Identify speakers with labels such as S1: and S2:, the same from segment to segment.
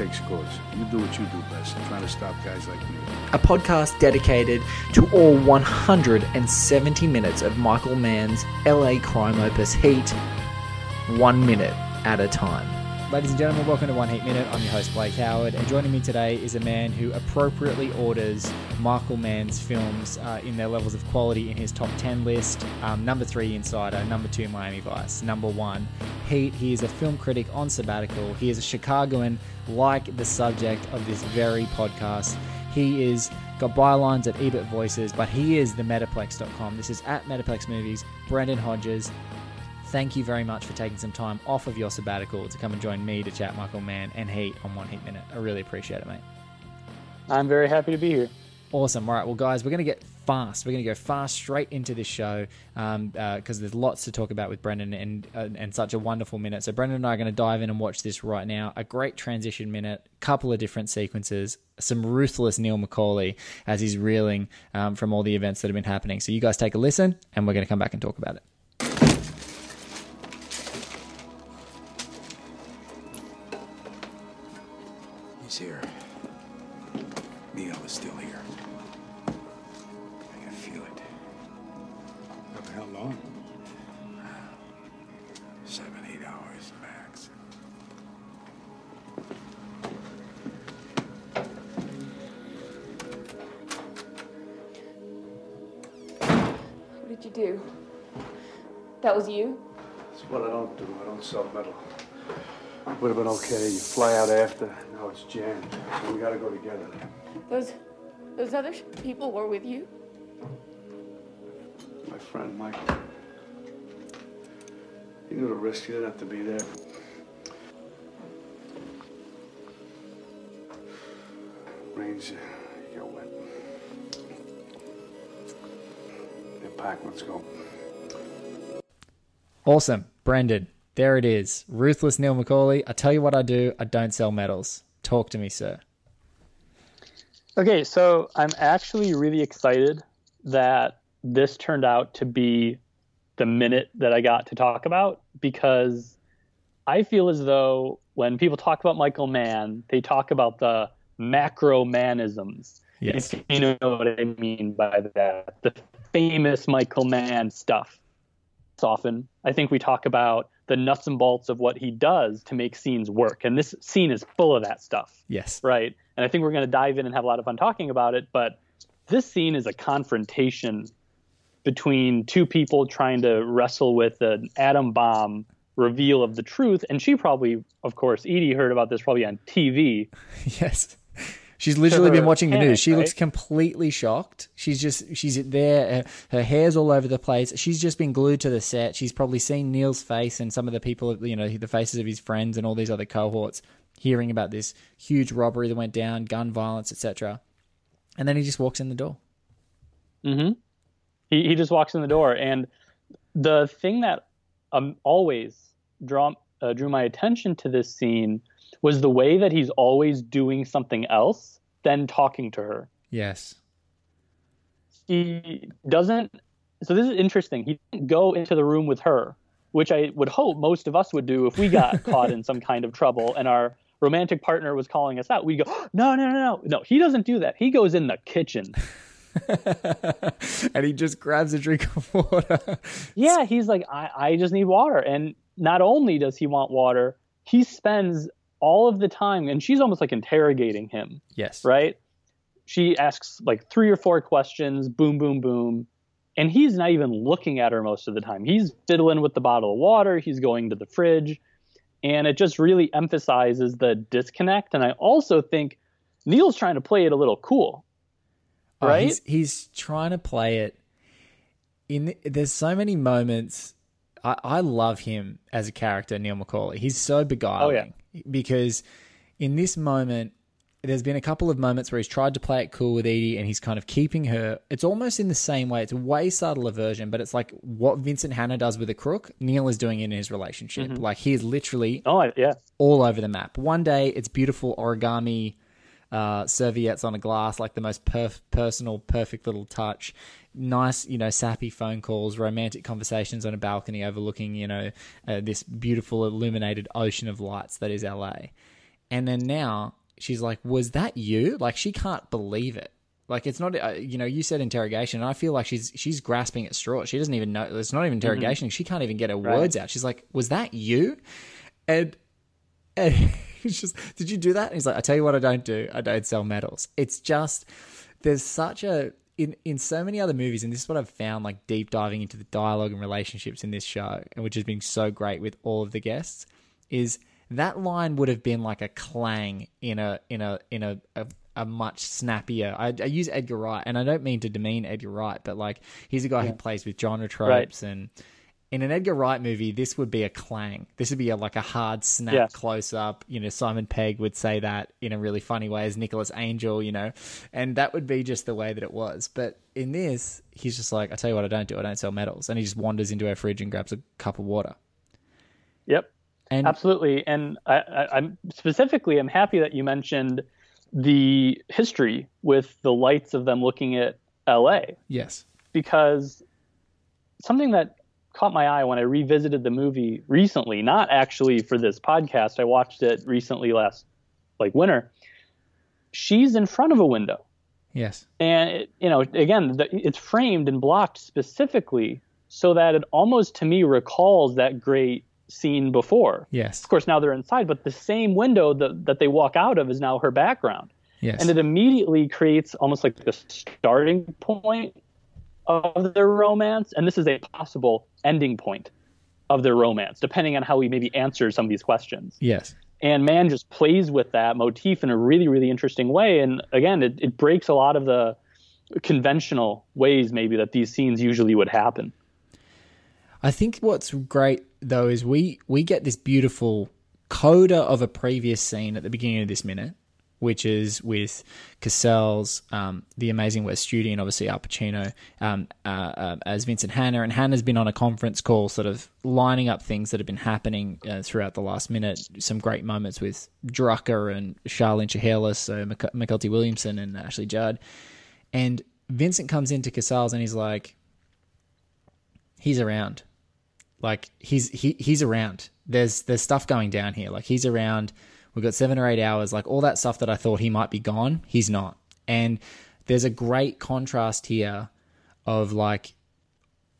S1: I take scores. You do what you do best. trying to stop guys like me.
S2: A podcast dedicated to all 170 minutes of Michael Mann's LA crime opus Heat, one minute at a time.
S3: Ladies and gentlemen, welcome to One Heat Minute. I'm your host, Blake Howard, and joining me today is a man who appropriately orders Michael Mann's films uh, in their levels of quality in his top 10 list. Um, number three, Insider. Number two, Miami Vice. Number one, Heat. He is a film critic on sabbatical. He is a Chicagoan, like the subject of this very podcast. He is got bylines at Ebert Voices, but he is the Metaplex.com. This is at Metaplex Movies. Brendan Hodges, thank you very much for taking some time off of your sabbatical to come and join me to chat Michael Mann and Heat on One Heat Minute. I really appreciate it, mate.
S4: I'm very happy to be here.
S3: Awesome. All right, well, guys, we're going to get fast. We're going to go fast straight into this show because um, uh, there's lots to talk about with Brendan and and such a wonderful minute. So Brendan and I are going to dive in and watch this right now. A great transition minute, couple of different sequences, some ruthless Neil McCauley as he's reeling um, from all the events that have been happening. So you guys take a listen, and we're going to come back and talk about it.
S5: That was you?
S1: That's what I don't do. I don't sell metal. Would have been okay. You fly out after. Now it's jammed. So we gotta go together.
S5: Those those other sh- people were with you?
S1: My friend Michael. He knew the risk. He didn't have to be there. Rains, you get wet. Get packed. Let's go.
S3: Awesome. Brendan, there it is. Ruthless Neil McCauley. I tell you what I do. I don't sell medals. Talk to me, sir.
S4: Okay, so I'm actually really excited that this turned out to be the minute that I got to talk about because I feel as though when people talk about Michael Mann, they talk about the macro manisms.
S3: Yes.
S4: If you know what I mean by that. The famous Michael Mann stuff. Often, I think we talk about the nuts and bolts of what he does to make scenes work. And this scene is full of that stuff.
S3: Yes.
S4: Right. And I think we're going to dive in and have a lot of fun talking about it. But this scene is a confrontation between two people trying to wrestle with an atom bomb reveal of the truth. And she probably, of course, Edie heard about this probably on TV.
S3: Yes. She's literally been watching the
S4: panic,
S3: news. She looks completely shocked. She's just, she's there. Her, her hair's all over the place. She's just been glued to the set. She's probably seen Neil's face and some of the people, you know, the faces of his friends and all these other cohorts hearing about this huge robbery that went down, gun violence, etc. And then he just walks in the door.
S4: hmm He he just walks in the door, and the thing that um always draw uh, drew my attention to this scene was the way that he's always doing something else than talking to her.
S3: Yes.
S4: He doesn't so this is interesting. He didn't go into the room with her, which I would hope most of us would do if we got caught in some kind of trouble and our romantic partner was calling us out. We go, no, no, no, no, no. He doesn't do that. He goes in the kitchen.
S3: and he just grabs a drink of water.
S4: yeah, he's like, I, I just need water. And not only does he want water, he spends all of the time, and she's almost like interrogating him.
S3: Yes.
S4: Right? She asks like three or four questions, boom, boom, boom. And he's not even looking at her most of the time. He's fiddling with the bottle of water, he's going to the fridge. And it just really emphasizes the disconnect. And I also think Neil's trying to play it a little cool.
S3: Oh,
S4: Right?
S3: he's, he's trying to play it. In there's so many moments. I, I love him as a character, Neil McCauley. He's so oh, beguiling because in this moment, there's been a couple of moments where he's tried to play it cool with Edie, and he's kind of keeping her. It's almost in the same way. It's a way subtler version, but it's like what Vincent Hanna does with a crook. Neil is doing in his relationship. Mm-hmm. Like he is literally
S4: Oh, yeah.
S3: all over the map. One day it's beautiful origami uh, serviettes on a glass, like the most perf- personal, perfect little touch. Nice, you know, sappy phone calls, romantic conversations on a balcony overlooking, you know, uh, this beautiful illuminated ocean of lights that is LA. And then now she's like, "Was that you?" Like she can't believe it. Like it's not, uh, you know, you said interrogation, and I feel like she's she's grasping at straws. She doesn't even know. It's not even interrogation. She can't even get her words out. She's like, "Was that you?" And and he's just, did you do that? And he's like, I tell you what, I don't do. I don't sell medals. It's just, there's such a, in, in so many other movies, and this is what I've found, like deep diving into the dialogue and relationships in this show, and which has been so great with all of the guests, is that line would have been like a clang in a in a in a, a a much snappier. I, I use Edgar Wright, and I don't mean to demean Edgar Wright, but like he's a guy who plays with genre tropes and in an Edgar Wright movie, this would be a clang. This would be a, like a hard snap
S4: Yeah.
S3: close up. You know, Simon Pegg would say that in a really funny way as Nicholas Angel, you know, and that would be just the way that it was. But in this, he's just like, I tell you what, I don't do. I don't sell medals. And he just wanders into our fridge and grabs a cup of water.
S4: Yep.
S3: And
S4: Absolutely. And I, I, I'm specifically, I'm happy that you mentioned the history with the lights of them looking at LA
S3: yes,
S4: because something that caught my eye when I revisited the movie recently, not actually for this podcast, I watched it recently last like winter. She's in front of a window.
S3: yes,
S4: and it, you know again the, it's framed and blocked specifically so that it almost to me recalls that great scene before
S3: yes,
S4: of course now they're inside but the same window that, that they walk out of is now her background
S3: yes.
S4: and it immediately creates almost like the starting point of their romance and this is a possible ending point of their romance depending on how we maybe answer some of these questions.
S3: Yes.
S4: and Mann just plays with that motif in a really really interesting way. And again it, it breaks a lot of the conventional ways maybe that these scenes usually would happen.
S3: I think what's great though is we we get this beautiful coda of a previous scene at the beginning of this minute, which is with Casals um, the amazing Wes Studi and obviously Al Pacino um, uh, uh, as Vincent Hanna, and Hanna's been on a conference call, sort of lining up things that have been happening uh, throughout the last minute. Some great moments with Drucker and Charlene Shiherlis, so Mc- Mykelti Williamson and Ashley Judd, and Vincent comes into Casals and he's like, he's around like he's he he's around. There's there's stuff going down here. Like he's around. We've got seven or eight hours. Like all that stuff that I thought he might be gone, he's not. And there's a great contrast here of like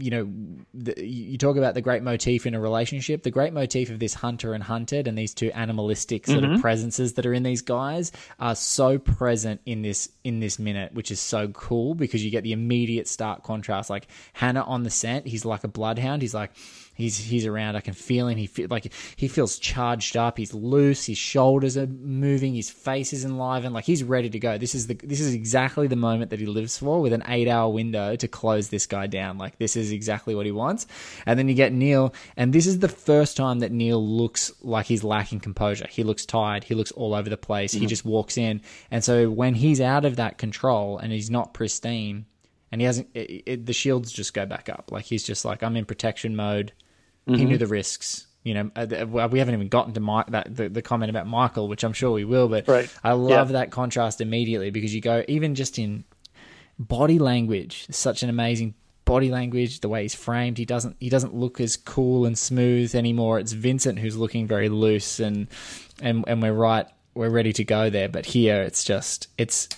S3: you know, the, you talk about the great motif in a relationship. The great motif of this hunter and hunted and these two animalistic sort of mm-hmm. presences that are in these guys are so present in this in this minute, which is so cool because you get the immediate stark contrast. Like Hanna on the scent, he's like a bloodhound. He's like he's he's around. I can feel him. He feel like he feels charged up. He's loose. His shoulders are moving. His face is enlivened. Like he's ready to go. This is the this is exactly the moment that he lives for, with an eight hour window to close this guy down. Like this is exactly what he wants. And then you get Neil, and this is the first time that Neil looks like he's lacking composure. He looks tired. He looks all over the place. He mm-hmm. just walks in, and so when he's out of that control and he's not pristine, and he hasn't, it, it, the shields just go back up. Like he's just like I'm in protection mode. He knew the risks. You know, uh, we haven't even gotten to Mike, that the, the comment about Michael, which I'm sure we will. But
S4: Right.
S3: I love
S4: Yeah.
S3: that contrast immediately because you go even just in body language, such an amazing body language, the way he's framed. He doesn't he doesn't look as cool and smooth anymore. It's Vincent who's looking very loose and and and we're right we're ready to go there. But here it's just it's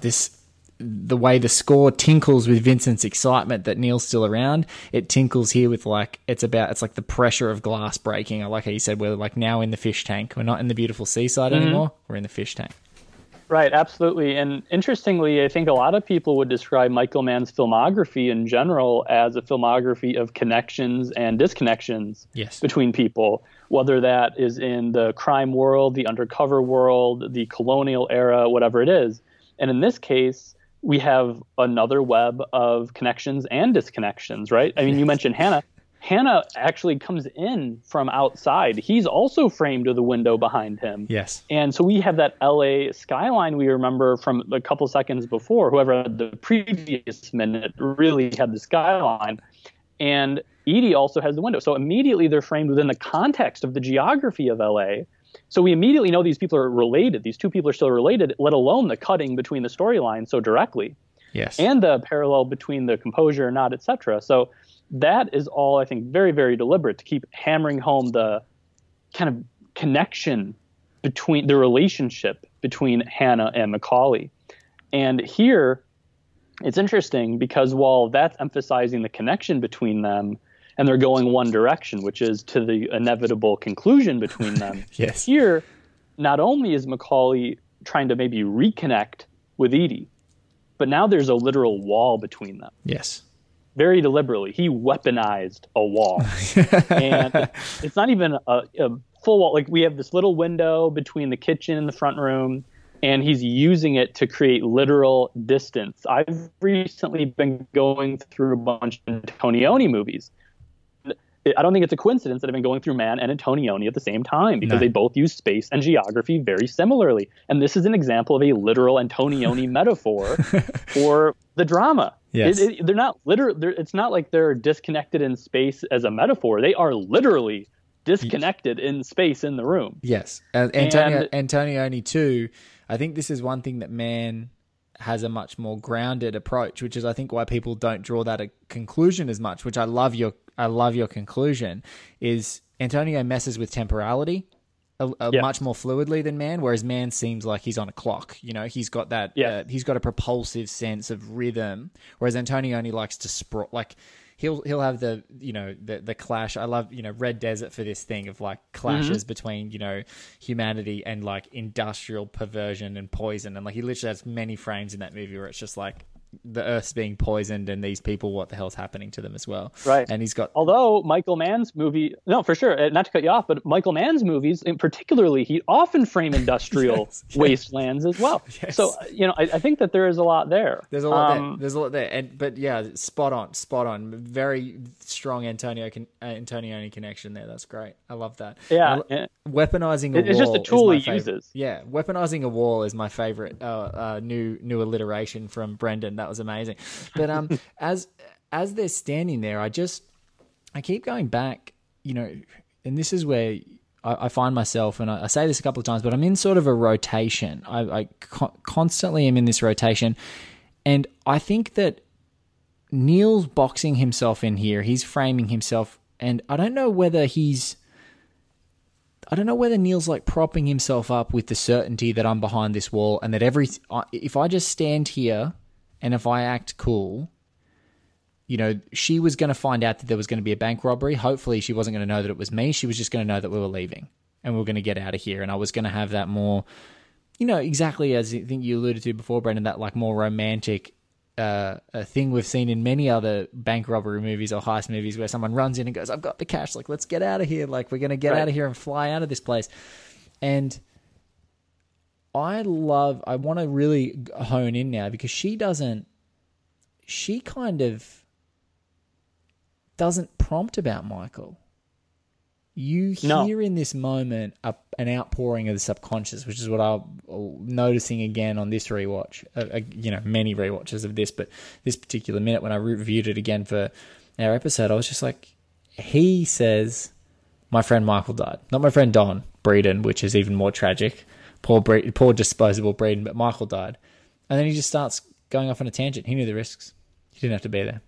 S3: this the way the score tinkles with Vincent's excitement that Neil's still around, it tinkles here with like it's about it's like the pressure of glass breaking. I like how you said we're like now in the fish tank. We're not in the beautiful seaside
S4: Mm-hmm.
S3: anymore. We're in the fish tank.
S4: Right, absolutely. And interestingly, I think a lot of people would describe Michael Mann's filmography in general as a filmography of connections and disconnections
S3: Yes.
S4: between people, whether that is in the crime world, the undercover world, the colonial era, whatever it is. And in this case, we have another web of connections and disconnections, right? I mean, you mentioned Hanna. Hanna actually comes in from outside. He's also framed with a window behind him.
S3: Yes.
S4: And so we have that LA skyline we remember from a couple seconds before. Whoever had the previous minute really had the skyline. And Edie also has the window. So immediately they're framed within the context of the geography of LA. So we immediately know these people are related. These two people are still related, let alone the cutting between the storylines so directly
S3: Yes.
S4: and the parallel between the composure or not, etc. So that is all I think very, very deliberate to keep hammering home the kind of connection between the relationship between Hanna and McCauley. And here it's interesting because while that's emphasizing the connection between them and they're going one direction, which is to the inevitable conclusion between them.
S3: Yes.
S4: Here, not only is McCauley trying to maybe reconnect with Edie, but now there's a literal wall between them.
S3: yes.
S4: Very deliberately, he weaponized a wall, and it's not even a, a full wall. Like we have this little window between the kitchen and the front room, and he's using it to create literal distance. I've recently been going through a bunch of Antonioni movies. I don't think it's a coincidence that I've been going through Mann and Antonioni at the same time because
S3: No.
S4: they both use space and geography very similarly. And this is an example of a literal Antonioni metaphor for the drama.
S3: Yes.
S4: It- it- they're not literal. They're, it's not like they're disconnected in space as a metaphor. They are literally disconnected in space in the room.
S3: Yes, uh, Antonio
S4: And-
S3: Antonioni too. I think this is one thing that Mann has a much more grounded approach, which is I think why people don't draw that a conclusion as much. Which I love your I love your conclusion is Antonio messes with temporality a, a
S4: Yeah.
S3: much more fluidly than Mann, whereas Mann seems like he's on a clock. You know, he's got that.
S4: Yeah.
S3: Uh, he's got a propulsive sense of rhythm, whereas Antonio only likes to sprawl like. He'll he'll have the you know the the clash. I love you know Red Desert for this thing of like clashes between you know humanity and like industrial perversion and poison, and like he literally has many frames in that movie where it's just like the Earth's being poisoned and these people, what the hell's happening to them as well?
S4: Right.
S3: And he's got
S4: Although Michael Mann's movie, no, for sure, uh, not to cut you off, but Michael Mann's movies, in particularly, he often frame industrial
S3: Yes, yes.
S4: wastelands as well.
S3: Yes.
S4: So you know, I, I think that there is a lot there.
S3: There's a lot
S4: Um,
S3: there. There's a lot there. And but yeah, spot on, spot on. Very strong Antonio con- uh, Antonioni connection there. That's great. I love that.
S4: Yeah,
S3: I weaponizing a
S4: It- it's just a tool he
S3: favorite.
S4: uses.
S3: Yeah, weaponizing a wall is my favorite uh, uh, new new alliteration from Brendan. That was amazing. But um, as as they're standing there, I just I keep going back. You know, and this is where. I I find myself, and I I say this a couple of times, but I'm in sort of a rotation. I, I co- constantly am in this rotation, and I think that Neil's boxing himself in here. He's framing himself, and I don't know whether he's. I don't know whether Neil's like propping himself up with the certainty that I'm behind this wall and that every if I just stand here and if I act cool, you know, she was going to find out that there was going to be a bank robbery. Hopefully, she wasn't going to know that it was me. She was just going to know that we were leaving and we were going to get out of here. And I was going to have that more, you know, exactly as I think you alluded to before, Brendan, that like more romantic uh, a thing we've seen in many other bank robbery movies or heist movies where someone runs in and goes, I've got the cash. Like, let's get out of here. Like, we're going to get
S4: Right.
S3: out of here and fly out of this place. And I love, I want to really hone in now because she doesn't, she kind of doesn't prompt about Michael. You
S4: No.
S3: hear in this moment a, an outpouring of the subconscious, which is what I'm noticing again on this rewatch. Uh, uh, you know, many rewatches of this, but this particular minute when I reviewed it again for our episode, I was just like, he says, "My friend Michael died, not my friend Don Breedan, which is even more tragic. Poor, Bre- poor disposable Breedan, but Michael died." And then he just starts going off on a tangent. He knew the risks. He didn't have to be there.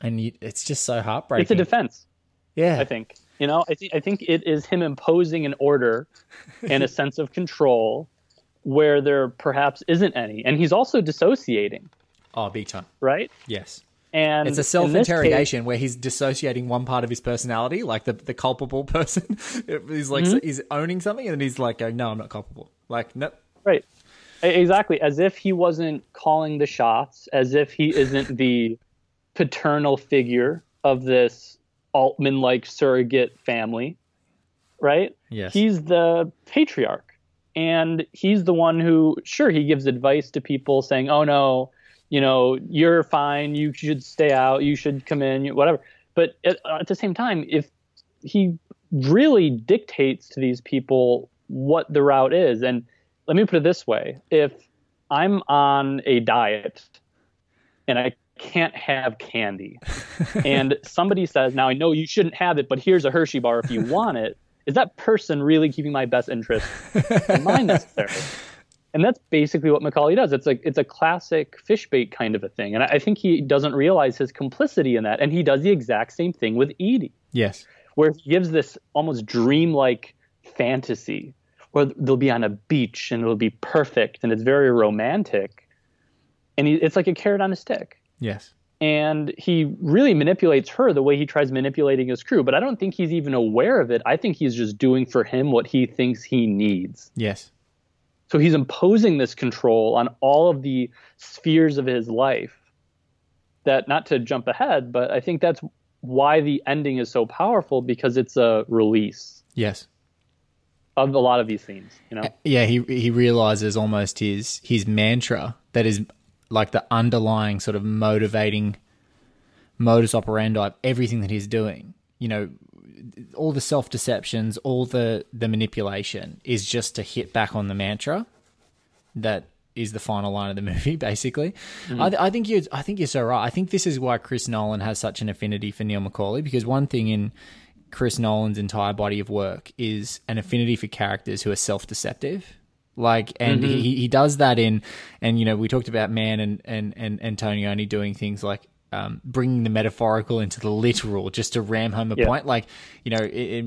S3: and you, it's just so heartbreaking.
S4: It's a defense.
S3: Yeah,
S4: I think you know. I think I think it is him imposing an order and a sense of control where there perhaps isn't any, and he's also dissociating.
S3: Oh, big time.
S4: Right.
S3: Yes.
S4: And
S3: it's a self interrogation where he's dissociating one part of his personality, like the, the culpable person. he's like mm-hmm. he's owning something, and he's like, going, "No, I'm not culpable." Like, nope.
S4: Right. Exactly. As if he wasn't calling the shots. As if he isn't the paternal figure of this Altman-like surrogate family. Right.
S3: Yes.
S4: He's the patriarch, and he's the one who, sure, he gives advice to people, saying, "Oh no." You know, you're fine, you should stay out, you should come in, whatever. But at, at the same time, if he really dictates to these people what the route is, and let me put it this way if I'm on a diet and I can't have candy, and somebody says, Now I know you shouldn't have it, but here's a Hershey bar if you want it, is that person really keeping my best interest in mind necessarily? And that's basically what McCauley does. It's like it's a classic fish bait kind of a thing, and I think he doesn't realize his complicity in that. And he does the exact same thing with Edie.
S3: Yes,
S4: where he gives this almost dreamlike fantasy where they'll be on a beach and it'll be perfect and it's very romantic, and he, it's like a carrot on a stick.
S3: Yes.
S4: And he really manipulates her the way he tries manipulating his crew, but I don't think he's even aware of it. I think he's just doing for him what he thinks he needs.
S3: Yes.
S4: So he's imposing this control on all of the spheres of his life. That, not to jump ahead, but I think that's why the ending is so powerful because it's a release.
S3: Yes.
S4: Of a lot of these themes, you know.
S3: Yeah, he he realizes almost his his mantra that is like the underlying sort of motivating modus operandi of everything that he's doing. You know, all the self deceptions, all the the manipulation is just to hit back on the mantra that is the final line of the movie. Basically, mm-hmm. I, I, think you I think you're so right. I think this is why Chris Nolan has such an affinity for Neil McCauley because one thing in Chris Nolan's entire body of work is an affinity for characters who are self deceptive. Like, and mm-hmm. he, he does that in, and you know, we talked about Mann and, and, and Antonioni doing things like um, bringing the metaphorical into the literal just to ram home a yeah. point. Like, you know, it, it,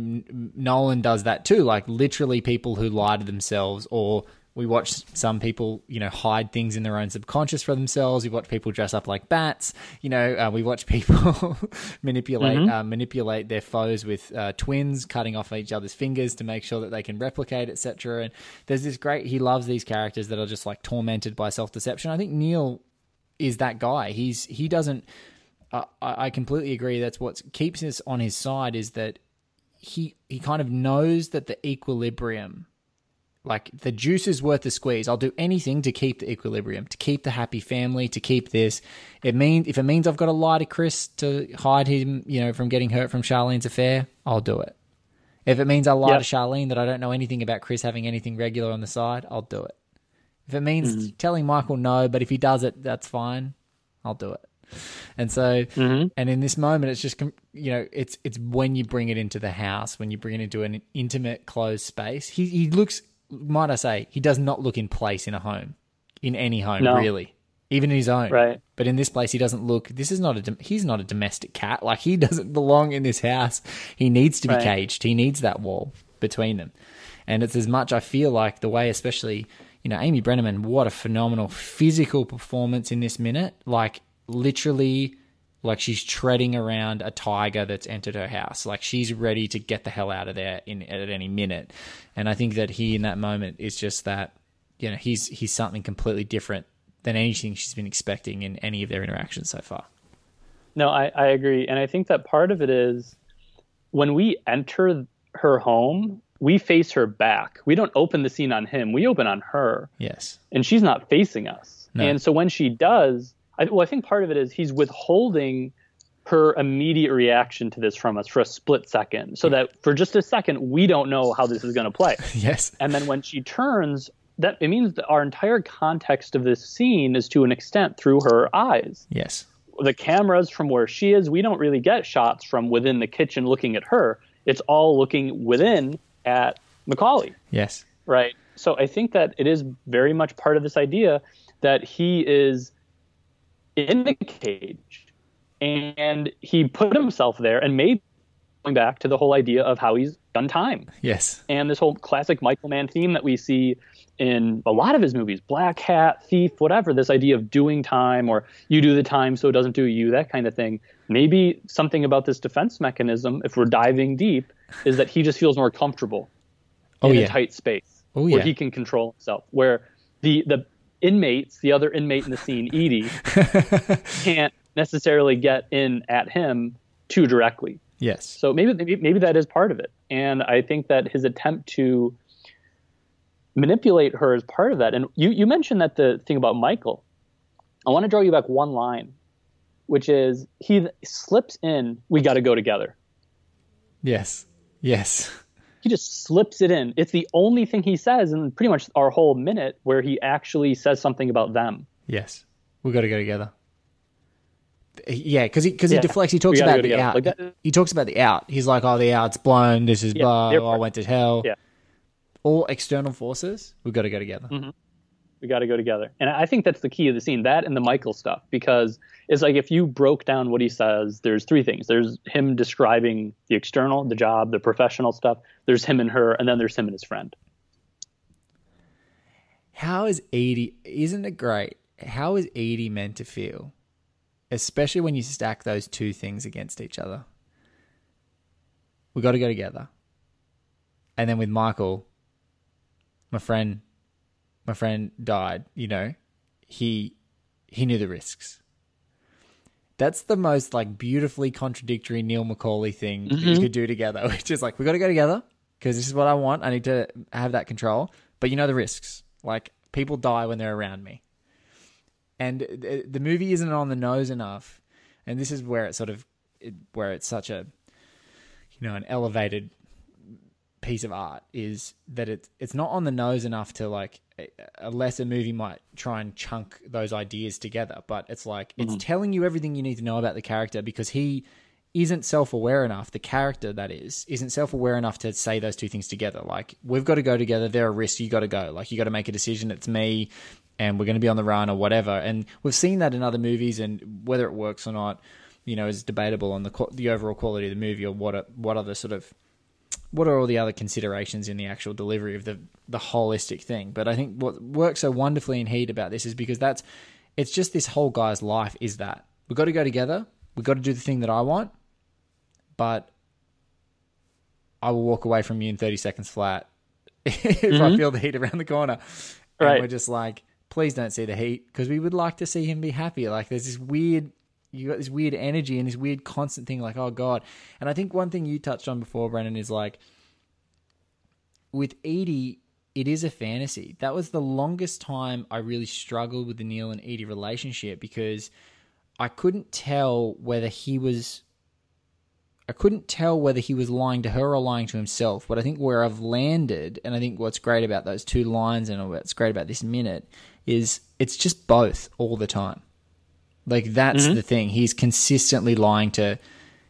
S3: Nolan does that too. Like, literally, people who lie to themselves, or we watch some people, you know, hide things in their own subconscious for themselves. We watch people dress up like bats. You know, uh, we watch people manipulate mm-hmm. uh, manipulate their foes with uh, twins, cutting off each other's fingers to make sure that they can replicate, etc. And there's this great. He loves these characters that are just like tormented by self deception. I think Neil is that guy. He's he doesn't. I, I completely agree. That's what keeps us on his side is that he he kind of knows that the equilibrium, like the juice is worth the squeeze. I'll do anything to keep the equilibrium, to keep the happy family, to keep this. It means if it means I've got to lie to Chris to hide him, you know, from getting hurt from Charlene's affair, I'll do it. If it means I lie yep. to Charlene that I don't know anything about Chris having anything regular on the side, I'll do it. If it means mm-hmm. telling Michael no, but if he does it, that's fine. I'll do it. And so, mm-hmm. and in this moment, it's just you know, it's it's when you bring it into the house, when you bring it into an intimate, closed space. He he looks, might I say, he does not look in place in a home, in any home no. really, even in his own.
S4: Right.
S3: But in this place, he doesn't look. This is not a. He's not a domestic cat. Like he doesn't belong in this house. He needs to be right. caged. He needs that wall between them. And it's as much I feel like the way, especially you know, Amy Brenneman, what a phenomenal physical performance in this minute. Like, literally, like she's treading around a tiger that's entered her house. Like, she's ready to get the hell out of there in at any minute. And I think that he, in that moment, is just that, you know, he's he's something completely different than anything she's been expecting in any of their interactions so far.
S4: No, I, I agree. And I think that part of it is when we enter her home, we face her back. We don't open the scene on him. We open on her.
S3: Yes.
S4: And she's not facing us. No. And so when she does, I, well, I think part of it is he's withholding her immediate reaction to this from us for a split second, so that for just a second we don't know how this is going to play.
S3: yes.
S4: And then when she turns, that it means that our entire context of this scene is to an extent through her eyes.
S3: Yes.
S4: The cameras from where she is, we don't really get shots from within the kitchen looking at her. It's all looking within at McCauley.
S3: Yes.
S4: Right. So I think that it is very much part of this idea that he is in the cage and he put himself there and made going back to the whole idea of how he's done time
S3: Yes.
S4: and this whole classic Michael Mann theme that we see in a lot of his movies, Blackhat, Thief, whatever, this idea of doing time or you do the time so it doesn't do you, that kind of thing. Maybe something about this defense mechanism, if we're diving deep, is that he just feels more comfortable
S3: Oh,
S4: in
S3: yeah.
S4: a tight space
S3: Oh,
S4: where
S3: yeah.
S4: he can control himself. Where the the inmates, the other inmate in the scene, Edie, can't necessarily get in at him too directly.
S3: Yes.
S4: So maybe, maybe maybe that is part of it, and I think that his attempt to manipulate her is part of that. And you you mentioned that the thing about Michael. I want to draw you back one line, which is he slips in. We got to go together.
S3: Yes. Yes.
S4: He just slips it in. It's the only thing he says in pretty much our whole minute where he actually says something about them.
S3: Yes. We got to go together. Yeah, because he because
S4: Yeah.
S3: he deflects. He talks about the out.
S4: Like
S3: he talks about the out. He's like, "Oh, the out's blown. This is
S4: Yeah,
S3: blah.
S4: they're
S3: I went to hell."
S4: Yeah.
S3: All external forces. We've got to go together. Mm-hmm.
S4: We got to go together. And I think that's the key of the scene, that and the Michael stuff, because it's like if you broke down what he says, there's three things. There's him describing the external, the job, the professional stuff. There's him and her, and then there's him and his friend.
S3: How is Edie? Isn't it great? How is Edie meant to feel, especially when you stack those two things against each other? We got to go together. And then with Michael, my friend, my friend died. You know, he he knew the risks. That's the most like beautifully contradictory Neil McCauley thing that you mm-hmm. could do together, which is like we got to go together because this is what I want. I need to have that control, but you know the risks. Like people die when they're around me, and the, the movie isn't on the nose enough. And this is where it sort of it, where it's such a you know an elevated piece of art is that it's it's not on the nose enough to like a- a lesser movie might try and chunk those ideas together but it's like it's mm-hmm. telling you everything you need to know about the character because he isn't self-aware enough the character that is isn't self-aware enough to say those two things together. Like we've got to go together there are risks you got to go. Like you got to make a decision it's me and we're going to be on the run or whatever. And we've seen that in other movies and whether it works or not you know is debatable on the the overall quality of the movie or what are, what other sort of what are all the other considerations in the actual delivery of the the holistic thing? But I think what works so wonderfully in Heat about this is because that's it's just this whole guy's life is that we've got to go together. We've got to do the thing that I want, but I will walk away from you in 30 seconds flat if I mm-hmm. feel the heat around the corner. And
S4: Right.
S3: we're just like, please don't see the heat because we would like to see him be happy. Like there's this weird, you got this weird energy and this weird constant thing like, oh God. And I think one thing you touched on before, Brennan, is like with Edie, it is a fantasy. That was the longest time I really struggled with the Neil and Edie relationship because I couldn't tell whether he was I couldn't tell whether he was lying to her or lying to himself. But I think where I've landed, and I think what's great about those two lines and what's great about this minute is it's just both all the time. Like that's mm-hmm. the thing. He's consistently lying to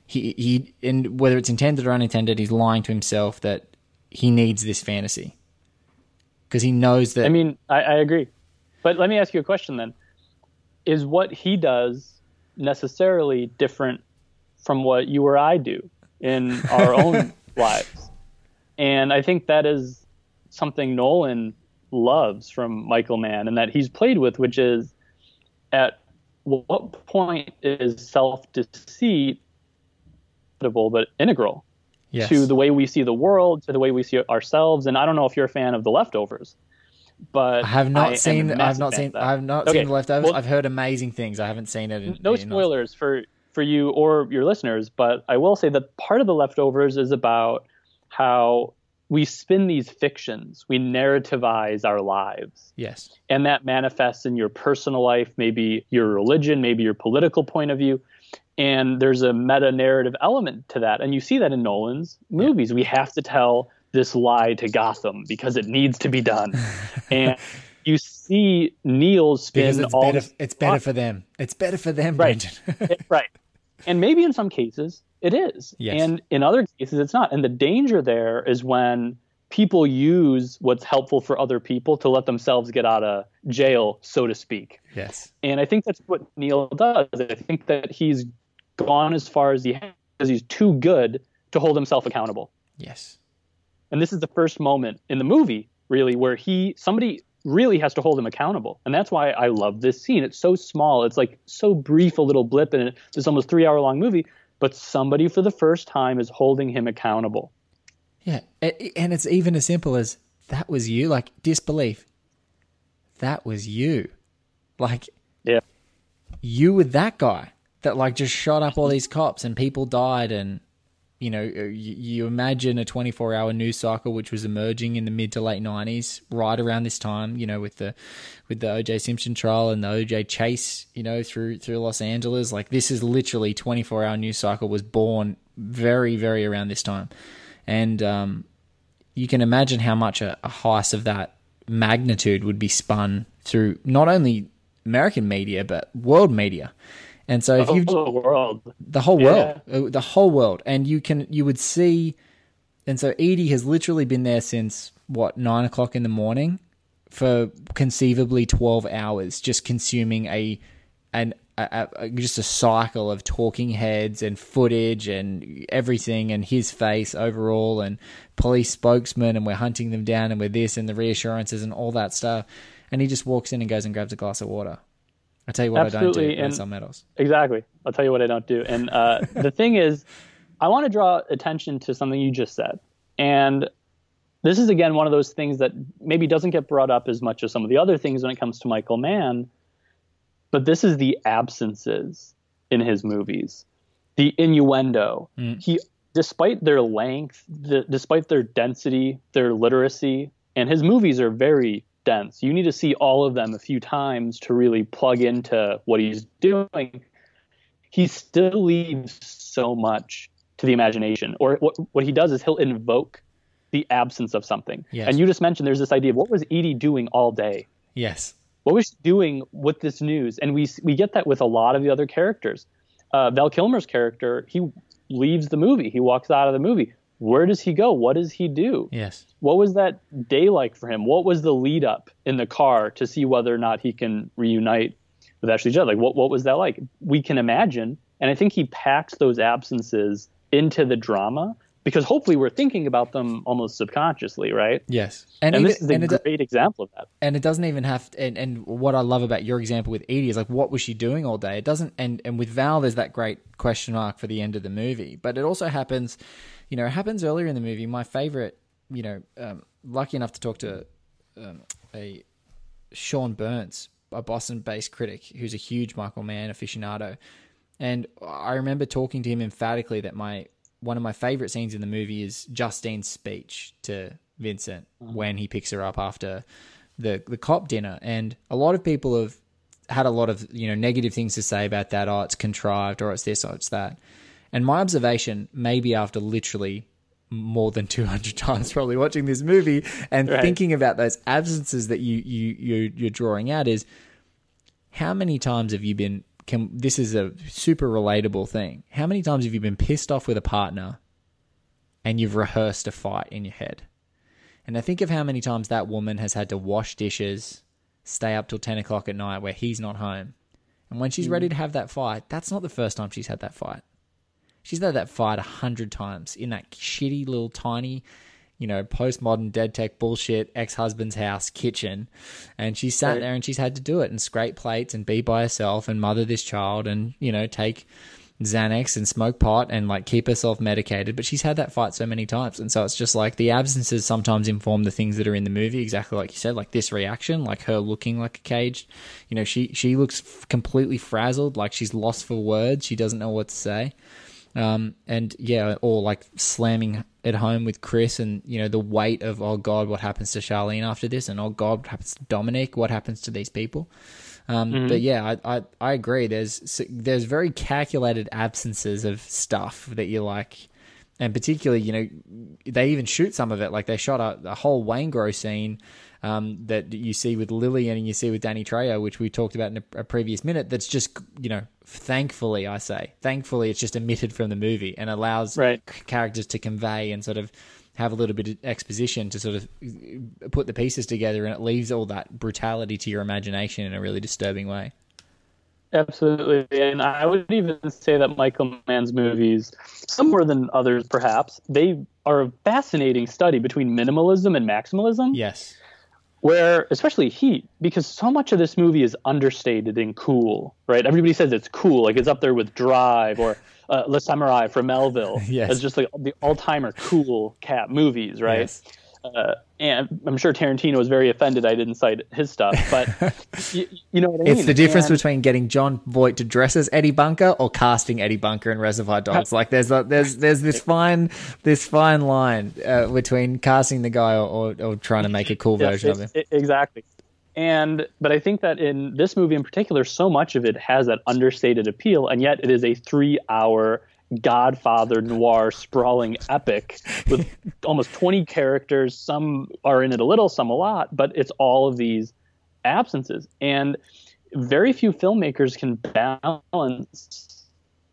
S3: he he and whether it's intended or unintended, he's lying to himself that he needs this fantasy because he knows that.
S4: I mean, I, I agree. But let me ask you a question then. Is what he does necessarily different from what you or I do in our own lives? And I think that is something Nolan loves from Michael Mann and that he's played with, which is at what point is self deceit but integral
S3: yes.
S4: to the way we see the world, to the way we see ourselves. And I don't know if you're a fan of The Leftovers, but
S3: I have not
S4: a
S3: seen. I've not seen. I've not
S4: Okay,
S3: seen the leftovers.
S4: well-
S3: I've heard amazing things. I haven't seen it. In,
S4: no
S3: in-
S4: spoilers for for you or your listeners, but I will say that part of the leftovers is about how we spin these fictions, we narrativize our lives,
S3: Yes.
S4: and that manifests in your personal life, maybe your religion, maybe your political point of view. And there's a meta narrative element to that. And you see that in Nolan's movies. We have to tell this lie to Gotham because it needs to be done. and you see Neil spin
S3: Because it's
S4: all
S3: better. It's better for them. It's better for them,
S4: Right. Right. And maybe in some cases it is.
S3: Yes.
S4: And in other cases it's not. And the danger there is when people use what's helpful for other people to let themselves get out of jail, so to speak.
S3: yes.
S4: And I think that's what Neil does. I think that he's gone as far as he has because he's too good to hold himself accountable.
S3: Yes.
S4: And this is the first moment in the movie, really, where he somebody really has to hold him accountable. And that's why I love this scene. It's so small. It's like so brief, a little blip in this almost three hour long movie, but somebody for the first time is holding him accountable.
S3: Yeah. And it's even as simple as that was you, like disbelief. That was you. Like
S4: Yeah.
S3: you were that guy that like just shot up all these cops and people died and you know you, you imagine a 24 hour news cycle which was emerging in the mid to late 90s right around this time you know with the with the OJ Simpson trial and the OJ chase you know through through Los Angeles like this is literally 24 hour news cycle was born very very around this time and um you can imagine how much a, a heist of that magnitude would be spun through not only American media but world media. And so if
S4: The
S3: you
S4: whole world.
S3: the whole world, uh, the whole world, and you can you would see, and so Edie has literally been there since what nine o'clock in the morning for conceivably twelve hours, just consuming a an a, a, just a cycle of talking heads and footage and everything and his face overall and police spokesman and we're hunting them down and we're this and the reassurances and all that stuff and he just walks in and goes and grabs a glass of water. I tell you what, I don't do.
S4: And-
S3: sell medals.
S4: Exactly. I'll tell you what I don't do. And uh, the thing is, I want to draw attention to something you just said. And this is, again, one of those things that maybe doesn't get brought up as much as some of the other things when it comes to Michael Mann. But this is the absences in his movies, the innuendo. He, despite their length, the, despite their density, their literacy, and his movies are very dense. You need to see all of them a few times to really plug into what he's doing. He still leaves so much to the imagination. Or what, what he does is he'll invoke the absence of something.
S3: Yes.
S4: And you just mentioned there's this idea of what was Edie doing all day?
S3: Yes.
S4: What was she doing with this news? And we we get that with a lot of the other characters. Uh, Val Kilmer's character, he leaves the movie. He walks out of the movie. Where does he go? What does he do?
S3: Yes.
S4: What was that day like for him? What was the lead up in the car to see whether or not he can reunite with Ashley Judd? Like, what what was that like? We can imagine, and I think he packs those absences into the drama because hopefully we're thinking about them almost subconsciously, right?
S3: Yes.
S4: And,
S3: even-
S4: this is a
S3: and it-
S4: great example of that.
S3: and it doesn't even have to, and, and what I love about your example with Edie is like what was she doing all day? It doesn't and and with Val there's that great question mark for the end of the movie. But it also happens, you know, it happens earlier in the movie. My favorite, you know, um, lucky enough to talk to um, a Sean Burns, a Boston based critic who's a huge Michael Mann aficionado. And I remember talking to him emphatically that my one of my favorite scenes in the movie is Justine's speech to Vincent mm-hmm. when he picks her up after the the cop dinner. And a lot of people have had a lot of you know negative things to say about that. Oh, it's contrived, or it's this, or it's that. And my observation, maybe after literally more than 200 times probably watching this movie and
S4: Right.
S3: thinking about those absences that you you you you're drawing out is how many times have you been can this is a super relatable thing. How many times have you been pissed off with a partner and you've rehearsed a fight in your head? And i think of how many times that woman has had to wash dishes stay up till 10 o'clock at night where he's not home. And when she's ready mm. to have that fight that's not the first time she's had that fight. She's had that fight a hundred times in that shitty little tiny you know, postmodern dead tech bullshit ex husband's house kitchen. And she sat
S4: Right.
S3: there and she's had to do it and scrape plates and be by herself and mother this child and, you know, take Xanax and smoke pot and like keep herself medicated. But she's had that fight so many times. And so it's just like the absences sometimes inform the things that are in the movie, exactly like you said, like this reaction, like her looking like a caged. You know, she, she looks f- completely frazzled, like she's lost for words. She doesn't know what to say um, and yeah, or like slamming at home with Chris, and you know the weight of oh god, what happens to Charlene after this, and oh god, what happens to Dominic? What happens to these people? Um, But yeah, I, I I agree. There's there's very calculated absences of stuff that you like, and particularly you know they even shoot some of it. Like they shot a, a whole Waingro scene um, that you see with Lily and you see with Danny Trejo, which we talked about in a, a previous minute. That's just you know, thankfully I say, thankfully it's just omitted from the movie and allows
S4: Right.
S3: c- characters to convey and sort of have a little bit of exposition to sort of put the pieces together, and it leaves all that brutality to your imagination in a really disturbing way.
S4: Absolutely. And I would even say that Michael Mann's movies, some more than others perhaps, they are a fascinating study between minimalism and maximalism.
S3: Yes.
S4: Where, especially Heat, because so much of this movie is understated and cool, right? Everybody says it's cool, like it's up there with Drive or uh, Le Samouraï from Melville.
S3: Yes.
S4: It's just like the all timer cool cat movies, right?
S3: Yes.
S4: Uh, and I'm sure Tarantino was very offended I didn't cite his stuff, but you, you know what I mean?
S3: It's the difference
S4: And-
S3: between getting Jon Voight to dress as Eddie Bunker or casting Eddie Bunker in Reservoir Dogs. Like there's a, there's there's this fine this fine line uh, between casting the guy or, or, or trying to make a cool
S4: Yeah,
S3: version of him.
S4: it- exactly. And but I think that in this movie in particular, so much of it has that understated appeal, and yet it is a three-hour Godfather noir sprawling epic with almost 20 characters. Some are in it a little, some a lot, but it's all of these absences. And very few filmmakers can balance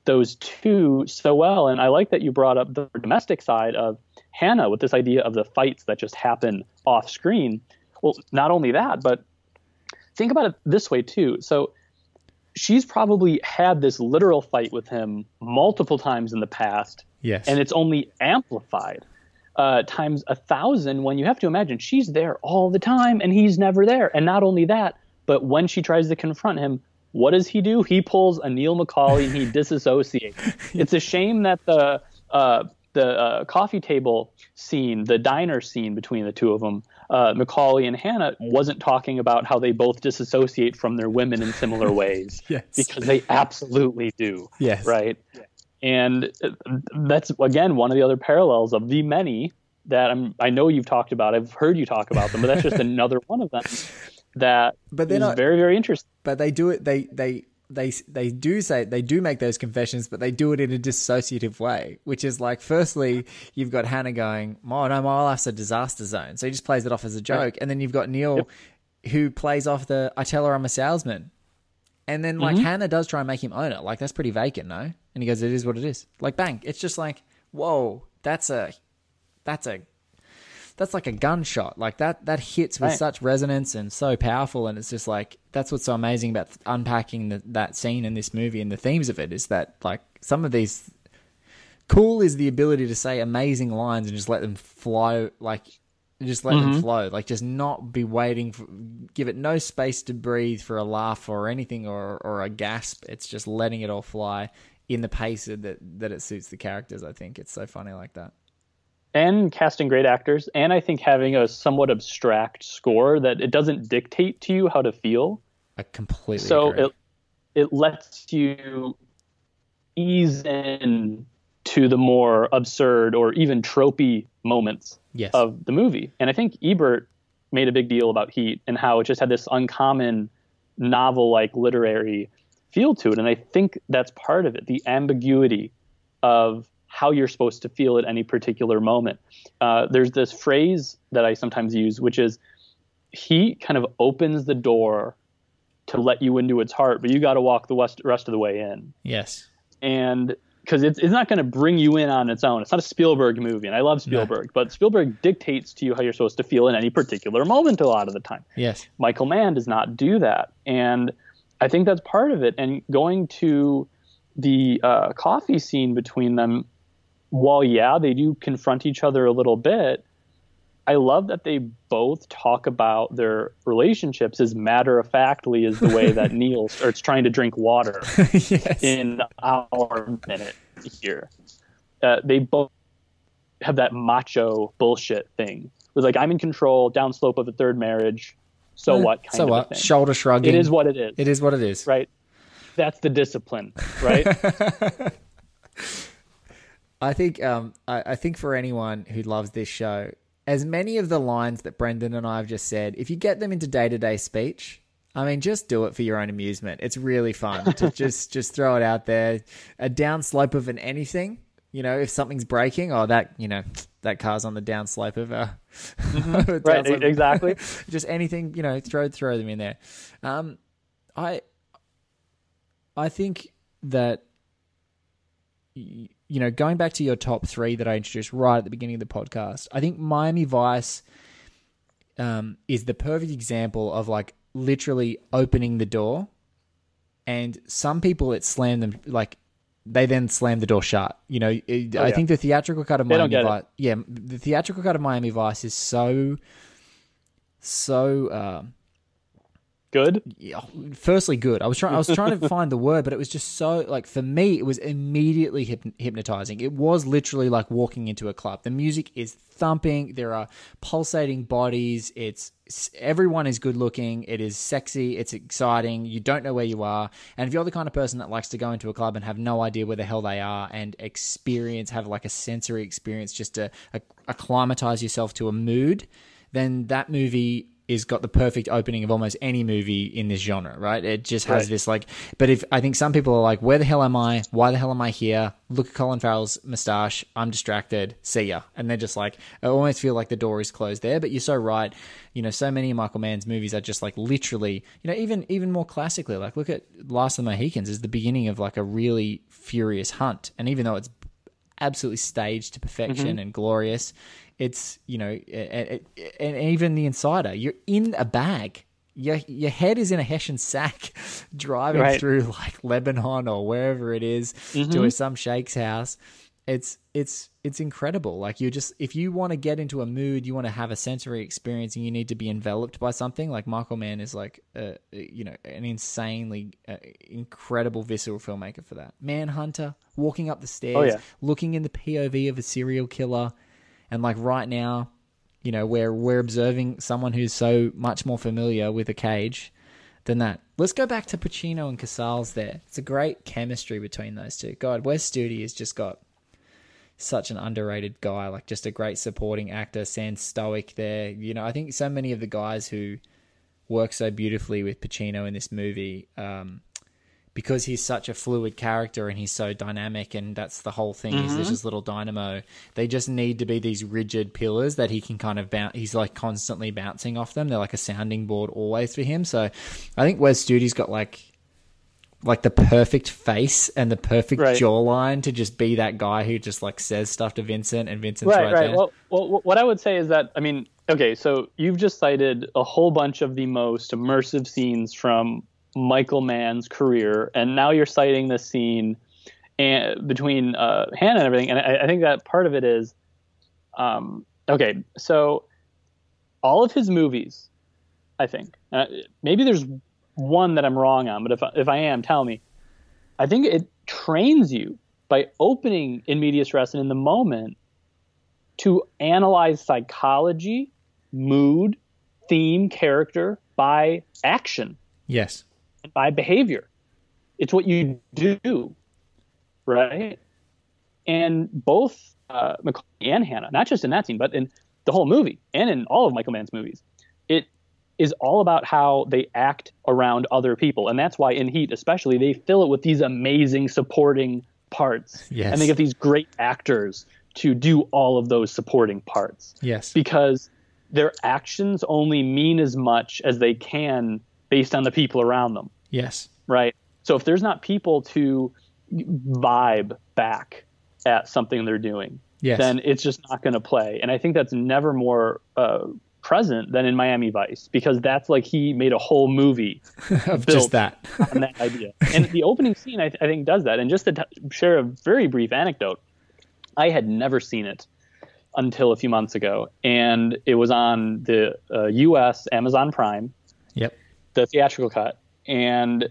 S4: those two so well. And I like that you brought up the domestic side of Hanna with this idea of the fights that just happen off screen. Well, not only that, but think about it this way too. So she's probably had this literal fight with him multiple times in the past,
S3: Yes.
S4: and it's only amplified uh, times a thousand when you have to imagine she's there all the time and he's never there. And not only that, but when she tries to confront him, what does he do? He pulls a Neil McCauley and he disassociates. it's a shame that the uh, the uh, coffee table scene, the diner scene between the two of them, uh, McCauley and Hanna, wasn't talking about how they both disassociate from their women in similar ways.
S3: Yes.
S4: Because they absolutely do.
S3: Yes.
S4: Right. And uh, that's again one of the other parallels of the many that I'm. I know you've talked about. I've heard you talk about them, but that's just another one of them that
S3: But they're
S4: is
S3: not-
S4: very very interesting.
S3: but they do it they they they they do say they do make those confessions but they do it in a dissociative way which is like firstly you've got hanna going oh no my life's a disaster zone. So he just plays it off as a joke. And then you've got neil who plays off the i tell her i'm a salesman. And then like mm-hmm. hanna does try and make him own it. Like that's pretty vacant no? And he goes it is what it is. Like bang it's just like whoa that's a that's a that's like a gunshot. Like that that hits with
S4: Right.
S3: such resonance and so powerful and it's just like that's what's so amazing about unpacking the, that scene in this movie and the themes of it is that like some of these cool is the ability to say amazing lines and just let them flow like just let them mm-hmm. flow. Like just not be waiting for give it no space to breathe for a laugh or anything or or a gasp. It's just letting it all fly in the pace that that it suits the characters i think. It's so funny like that
S4: and casting great actors, and I think having a somewhat abstract score that it doesn't dictate to you how to feel.
S3: i completely
S4: so
S3: agree.
S4: it it lets you ease in to the more absurd or even tropey moments
S3: Yes.
S4: of the movie. And I think Ebert made a big deal about Heat and how it just had this uncommon novel like literary feel to it. And I think that's part of it, the ambiguity of how you're supposed to feel at any particular moment. Uh, there's this phrase that I sometimes use, which is he kind of opens the door to let you into its heart, but you got to walk the west, rest of the way in.
S3: yes
S4: And because it's, it's not going to bring you in on its own. It's not a Spielberg movie, and I love Spielberg, but Spielberg dictates to you how you're supposed to feel in any particular moment a lot of the time.
S3: yes
S4: Michael Mann does not do that. And I think that's part of it. And going to the uh, coffee scene between them, while, yeah, they do confront each other a little bit, I love that they both talk about their relationships as matter of factly as the way that Neil starts trying to drink water
S3: yes
S4: in our minute here. Uh, they both have that macho bullshit thing. With like, I'm in control, downslope of a third marriage. So what? Kind
S3: so what shoulder shrugging
S4: It is what it is.
S3: it is what it is
S4: right. That's the discipline, right?
S3: I think um I, I think for anyone who loves this show, as many of the lines that Brendan and I have just said, if you get them into day to day speech, I mean, just do it for your own amusement. It's really fun to just just throw it out there. A downslope of an anything, you know, if something's breaking, oh that you know that car's on the downslope of a
S4: right.
S3: downslope-
S4: Exactly.
S3: just anything you know throw throw them in there um i i think that y- you know going back to your top three that i introduced right at the beginning of the podcast i think miami vice um is the perfect example of like literally opening the door and some people it slammed them like they then slammed the door shut. You know, it,
S4: Oh,
S3: I
S4: yeah.
S3: think the theatrical cut of
S4: They
S3: Miami
S4: get it.
S3: Vice, yeah, the theatrical cut of Miami Vice is so, so. Uh,
S4: Good.
S3: yeah, firstly good. I was trying I was trying to find the word, but it was just so like for me it was immediately hyp- hypnotizing. It was literally like walking into a club. The music is thumping, there are pulsating bodies, it's everyone is good looking, it is sexy, it's exciting. You don't know where you are. And if you're the kind of person that likes to go into a club and have no idea where the hell they are and experience have like a sensory experience just to acc- acclimatize yourself to a mood, then that movie is got the perfect opening of almost any movie in this genre, right? It just has
S4: Right.
S3: this like, but if I think some people are like, where the hell am I? Why the hell am I here? Look at Colin Farrell's mustache. I'm distracted. See ya. And they're just like, I almost feel like the door is closed there. But you're so right. You know, so many of Michael Mann's movies are just like literally, you know, even even more classically, like look at Last of the Mohicans is the beginning of like a really furious hunt. And even though it's absolutely staged to perfection mm-hmm. and glorious. It's you know, and, and even the insider, you're in a bag. Your your head is in a Hessian sack, driving
S4: Right.
S3: through like Lebanon or wherever it is to some sheikh's house. It's it's it's incredible. Like you just if you want to get into a mood, you want to have a sensory experience, and you need to be enveloped by something. Like Michael Mann is like, uh, you know, an insanely uh, incredible visceral filmmaker for that. Manhunter, walking up the stairs,
S4: Oh, yeah.
S3: looking in the POV of a serial killer, and like right now, you know, we're we're observing someone who's so much more familiar with a cage than that. Let's go back to Pacino and Casals there. It's a great chemistry between those two. God, Wes Studi has just got such an underrated guy, like just a great supporting actor, Sans Stoic there. You know, I think so many of the guys who work so beautifully with Pacino in this movie, um, because he's such a fluid character and he's so dynamic, and that's the whole thing. He's there's mm-hmm. this little dynamo. They just need to be these rigid pillars that he can kind of bounce. He's like constantly bouncing off them. They're like a sounding board always for him. So I think Wes Studi's got like like the perfect face and the perfect
S4: Right.
S3: jawline to just be that guy who just like says stuff to Vincent and Vincent's
S4: right,
S3: right,
S4: right. Well, well, what I would say is that I mean, okay, so you've just cited a whole bunch of the most immersive scenes from Michael Mann's career, and now you're citing this scene and between uh, Hanna and everything, and I, I think that part of it is, um, okay, so all of his movies, I think, uh, maybe there's one that I'm wrong on, but if if I am, tell me. I think it trains you by opening in medias res and in the moment to analyze psychology, mood, theme, character by action
S3: yes.
S4: By behavior. It's what you do, right? And both uh, McCauley and Hanna, not just in that scene, but in the whole movie and in all of Michael Mann's movies, it is all about how they act around other people. And that's why in Heat, especially, they fill it with these amazing supporting parts.
S3: Yes.
S4: And they get these great actors to do all of those supporting parts
S3: Yes.
S4: because their actions only mean as much as they can based on the people around them,
S3: yes.
S4: right? So if there's not people to vibe back at something they're doing,
S3: Yes.
S4: then it's just not going to play. And I think that's never more uh, present than in Miami Vice because that's like he made a whole movie
S3: of just that.
S4: on that idea. And the opening scene, I, I think, does that. And just to t- share a very brief anecdote, I had never seen it until a few months ago, and it was on the uh, U.S. Amazon Prime,
S3: yep.
S4: The theatrical cut, and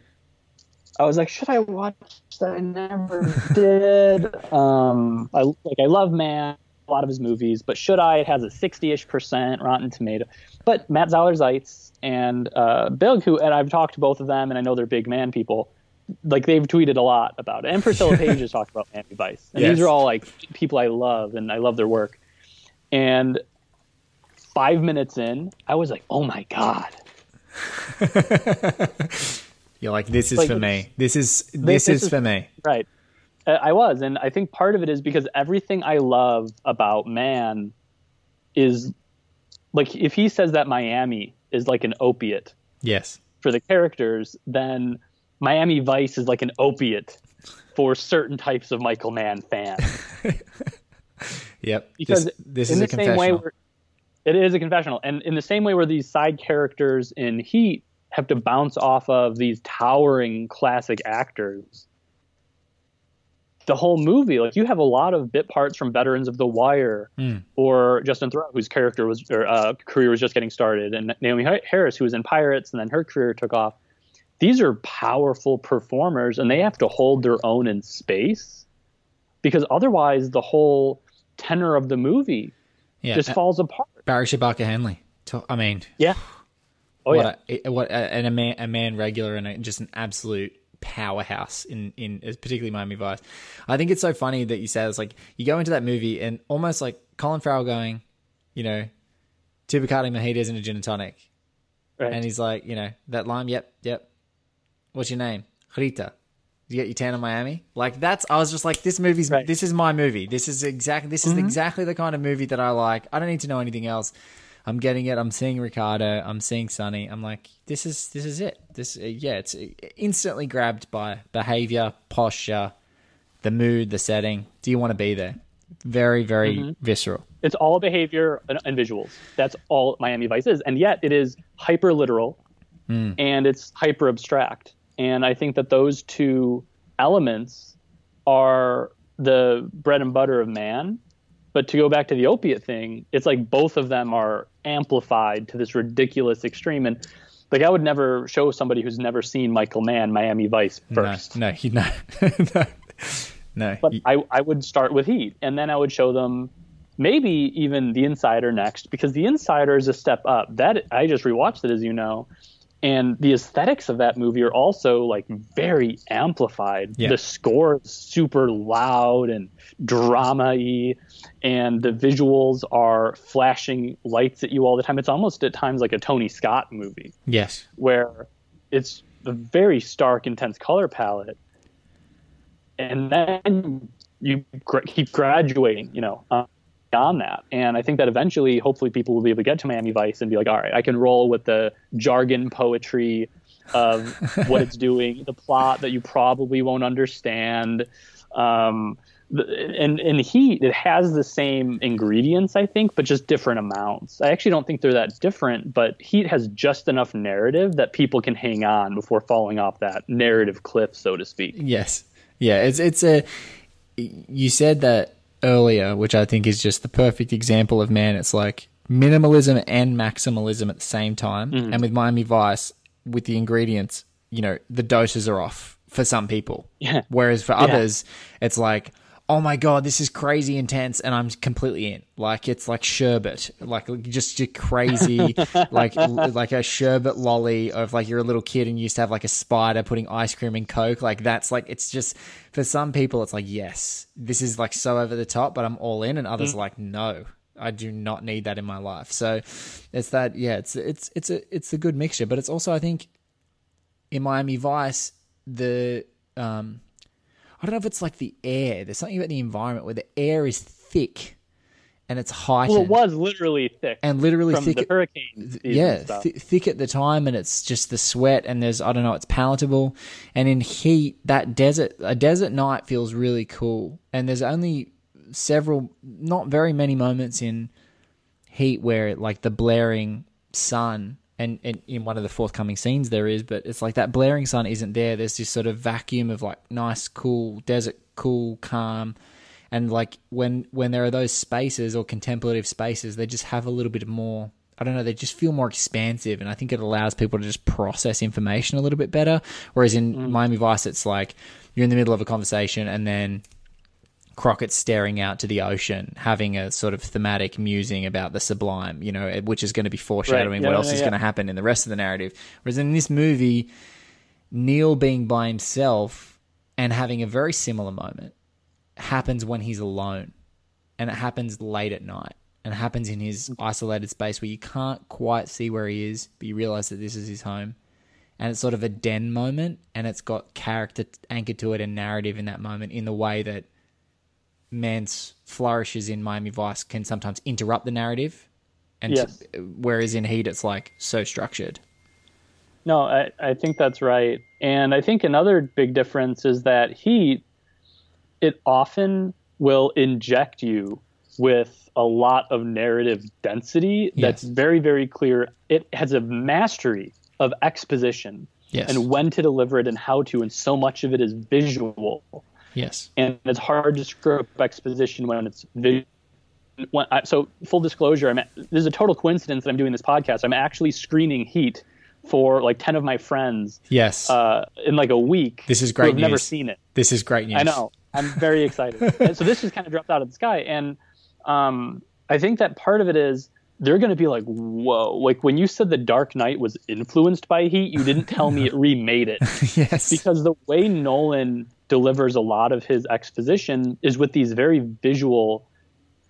S4: I was like, should I watch that? I never did. Um, I like I love Mann, a lot of his movies, but should I? It has a 60-ish percent Rotten Tomato. But Matt Zoller Seitz and uh, Bill, who and I've talked to both of them, and I know they're big Mann people. Like they've tweeted a lot about it, and Priscilla Page has talked about Miami Vice, and
S3: Yes.
S4: these are all like people I love, and I love their work. And five minutes in, I was like, oh my god.
S3: You're like, this is
S4: Like,
S3: for me. This is this,
S4: this
S3: is,
S4: is-
S3: for me.
S4: Right. Uh, I was, and I think part of it is because everything I love about Mann is like if he says that Miami is like an opiate
S3: Yes.
S4: for the characters, then Miami Vice is like an opiate for certain types of Michael Mann fans.
S3: Yep.
S4: Because
S3: this, this
S4: in
S3: is a
S4: the same way, where, it is a confessional, and in the same way where these side characters in Heat have to bounce off of these towering classic actors the whole movie like you have a lot of bit parts from veterans of the wire
S3: Mm.
S4: or justin Theroux, whose character was or uh, career was just getting started and naomie harris who was in pirates and then her career took off. These are powerful performers and they have to hold their own in space because otherwise the whole tenor of the movie
S3: Yeah,
S4: just falls apart
S3: Barry Shabaka Henley. I mean,
S4: yeah oh yeah
S3: what a, what a, and a Mann a Mann regular and a, just an absolute powerhouse in in uh, particularly Miami Vice. I think it's so funny that you say it's like you go into that movie and almost like Colin Farrell going, you know, two Bacardi mojitos and a gin and tonic,
S4: right.
S3: and he's like, you know, that lime, yep, yep. What's your name? Rita. You get your tan in Miami. Like that's. I was just like, this movie's.
S4: Right.
S3: This is my movie. This is exactly. This is mm-hmm. exactly the kind of movie that I like. I don't need to know anything else. I'm getting it. I'm seeing Ricardo. I'm seeing Sonny. I'm like, this is this is it. This uh, yeah, it's uh, instantly grabbed by behavior, posture, the mood, the setting. Do you want to be there? Very very mm-hmm. visceral.
S4: It's all behavior and, and visuals. That's all Miami Vice is, and yet it is hyper literal mm. and it's hyper abstract. And I think that those two elements are the bread and butter of Mann. But to go back to the opiate thing, it's like both of them are amplified to this ridiculous extreme. And like I would never show somebody who's never seen Michael Mann Miami Vice first.
S3: No, no, you no, no, no.
S4: But
S3: You-
S4: I, I would start with Heat, and then I would show them maybe even The Insider next, because The Insider is a step up. That I just rewatched it, as you know, and the aesthetics of that movie are also like very amplified.
S3: Yeah.
S4: The score is super loud and drama-y, and the visuals are flashing lights at you all the time. It's almost at times like a Tony Scott movie
S3: yes,
S4: where it's a very stark, intense color palette, and then you keep graduating, you know, uh, on that. And I think that eventually, hopefully, people will be able to get to Miami Vice and be like, all right, I can roll with the jargon poetry of what it's doing, the plot that you probably won't understand. Um, and in Heat, it has the same ingredients, I think, but just different amounts. I actually don't think they're that different, but Heat has just enough narrative that people can hang on before falling off that narrative cliff, so to speak.
S3: yes, yeah. It's it's a. You said that earlier, which I think is just the perfect example of Mann. It's like minimalism and maximalism at the same time.
S4: Mm-hmm.
S3: And with Miami Vice, with the ingredients, you know, the doses are off for some people.
S4: Yeah.
S3: Whereas for others, it's like, oh my god, this is crazy intense, and I'm completely in. Like it's like sherbet, like just crazy, like like a sherbet lolly of like you're a little kid and you used to have like a spider putting ice cream in coke. Like that's like it's just for some people, it's like yes, this is like so over the top, but I'm all in, and others are like no. I do not need that in my life. So it's that yeah, it's it's it's a it's a good mixture, but it's also I think in Miami Vice the um I don't know if it's like the air. There's something about the environment where the air is thick and it's heightened.
S4: Well, it was literally thick
S3: and literally
S4: from
S3: thick.
S4: the hurricane.
S3: yeah, th- thick at the time, and it's just the sweat, and there's I don't know, it's palatable. And in heat, that desert, a desert night feels really cool. And there's only several, not very many moments in heat where it, like the blaring sun. And, and in one of the forthcoming scenes there is, but it's like that blaring sun isn't there. There's this sort of vacuum of like nice, cool desert, cool, calm, and like when when there are those spaces or contemplative spaces, they just have a little bit more. I don't know. They just feel more expansive, and I think it allows people to just process information a little bit better. Whereas in mm. Miami Vice, it's like you're in the middle of a conversation, and then Crockett's staring out to the ocean, having a sort of thematic musing about the sublime, you know, eh, which is going to be foreshadowing
S4: Right.
S3: what
S4: Yeah,
S3: else
S4: yeah,
S3: is
S4: yeah.
S3: going to happen in the rest of the narrative. Whereas in this movie, Neil being by himself and having a very similar moment happens when he's alone. And it happens late at night. And it happens in his isolated space where you can't quite see where he is, but you realize that this is his home. And it's sort of a den moment, and it's got character anchored to it and narrative in that moment in the way that Mann's flourishes in Miami Vice can sometimes interrupt the narrative. And
S4: Yes.
S3: whereas in Heat, it's like so structured.
S4: No, I, I think that's right. And I think another big difference is that Heat, it often will inject you with a lot of narrative density that's
S3: Yes.
S4: very, very clear. It has a mastery of exposition
S3: Yes.
S4: and when to deliver it and how to, and so much of it is visual.
S3: Yes.
S4: And it's hard to screw up exposition when it's visual. When I, so full disclosure, I'm this is a total coincidence that I'm doing this podcast. I'm actually screening Heat for like ten of my friends
S3: Yes.
S4: uh, in like a week.
S3: This is great.
S4: who
S3: great
S4: have never seen it.
S3: this is great news.
S4: I know. I'm very excited. so this just kind of dropped out of the sky, and um, I think that part of it is they're going to be like, "Whoa!" Like when you said the Dark Knight was influenced by Heat, you didn't tell me it remade it
S3: yes.
S4: because the way Nolan delivers a lot of his exposition is with these very visual,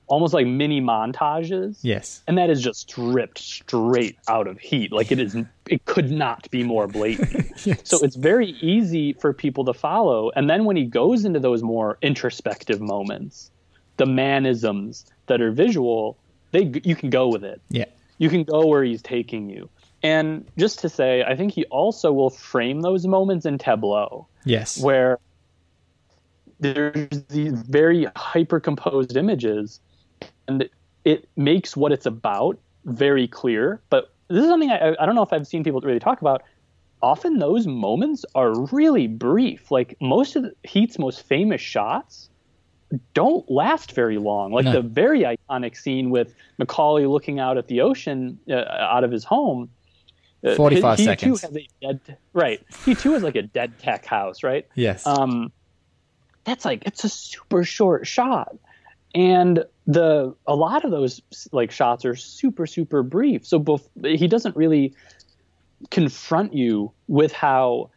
S4: almost like mini montages.
S3: yes.
S4: And that is just stripped straight out of Heat. Like it is, it could not be more blatant. So it's very easy for people to follow. And then when he goes into those more introspective moments, the manisms that are visual, they you can go with it.
S3: Yeah.
S4: You can go where he's taking you. And just to say, I think he also will frame those moments in tableau
S3: Yes.
S4: where there's these very hyper composed images and it makes what it's about very clear but this is something I, I don't know if i've seen people really talk about often those moments are really brief like most of the heat's most famous shots don't last very long like
S3: No.
S4: the very iconic scene with mccauley looking out at the ocean uh, out of his home uh,
S3: 45
S4: he,
S3: seconds.
S4: Too has a dead, right. He too has like a dead tech house, right?
S3: Yes.
S4: Um, that's like it's a super short shot, and the a lot of those like shots are super super brief. So both he doesn't really confront you with how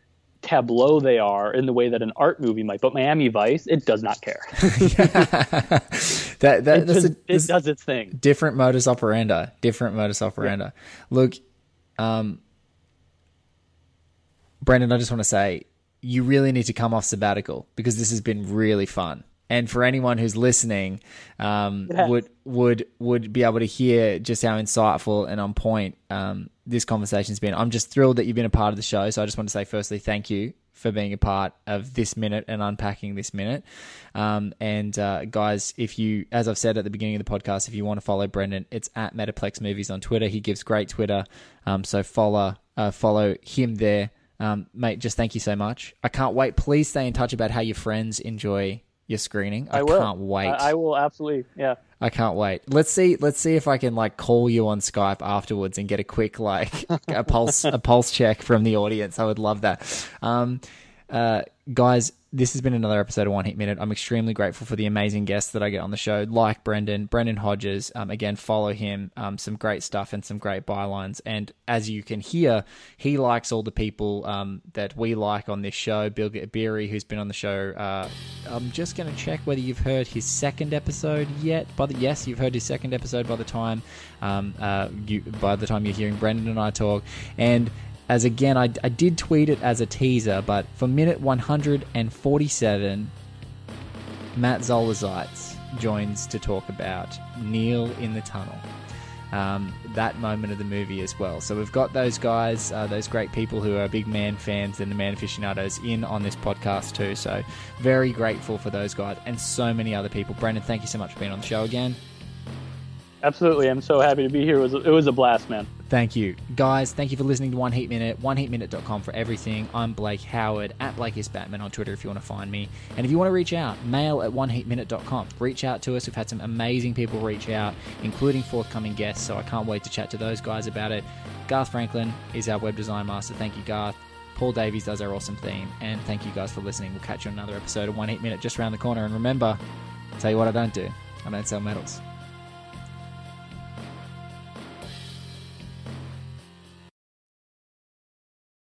S4: tableau they are in the way that an art movie might. But Miami Vice, it does not care.
S3: that, that
S4: It,
S3: that's
S4: just,
S3: a,
S4: it does its thing.
S3: different modus operandi. Different modus operandi. Look, um, Brendan, I just want to say you really need to come off sabbatical because this has been really fun. And for anyone who's listening, um,
S4: Yeah.
S3: would would would be able to hear just how insightful and on point um, this conversation's been. I'm just thrilled that you've been a part of the show. So I just want to say, firstly, thank you for being a part of this minute and unpacking this minute. Um, and uh, guys, if you, as I've said at the beginning of the podcast, if you want to follow Brendan, it's at Metaplex Movies on Twitter. He gives great Twitter, um, so follow uh, follow him there. Um, mate, just thank you so much. I can't wait. Please stay in touch about how your friends enjoy your screening. I,
S4: I will.
S3: can't wait.
S4: I, I will absolutely. Yeah.
S3: I can't wait. Let's see. Let's see if I can like call you on Skype afterwards and get a quick like a pulse a pulse check from the audience. I would love that. Um, uh, guys, this has been another episode of One Heat Minute. I'm extremely grateful for the amazing guests that I get on the show, like Brendan, Brendan Hodges. Um, again, follow him. Um, some great stuff and some great bylines. And as you can hear, he likes all the people um, that we like on this show. Bilge Ebiri, who's been on the show. Uh, I'm just going to check whether you've heard his second episode yet. By the yes, you've heard his second episode by the time um, uh, you by the time you're hearing Brendan and I talk. And as again, I, I did tweet it as a teaser, but for minute 147, Matt Zoller Seitz joins to talk about Neil in the Tunnel. Um, that moment of the movie as well. So we've got those guys, uh, those great people who are big Mann fans and the Mann aficionados in on this podcast too. So very grateful for those guys and so many other people. Brendan, thank you so much for being on the show again.
S4: Absolutely. I'm so happy to be here. It was, it was a blast, man.
S3: Thank you. Guys, thank you for listening to One Heat Minute, oneheatminute.com for everything. I'm Blake Howard, at Blake is Batman on Twitter if you want to find me. And if you want to reach out, mail at oneheatminute.com. Reach out to us. We've had some amazing people reach out, including forthcoming guests, so I can't wait to chat to those guys about it. Garth Franklin is our web design master. Thank you, Garth. Paul Davies does our awesome theme. And thank you guys for listening. We'll catch you on another episode of One Heat Minute just around the corner. And remember, tell you what I don't do. I don't sell medals.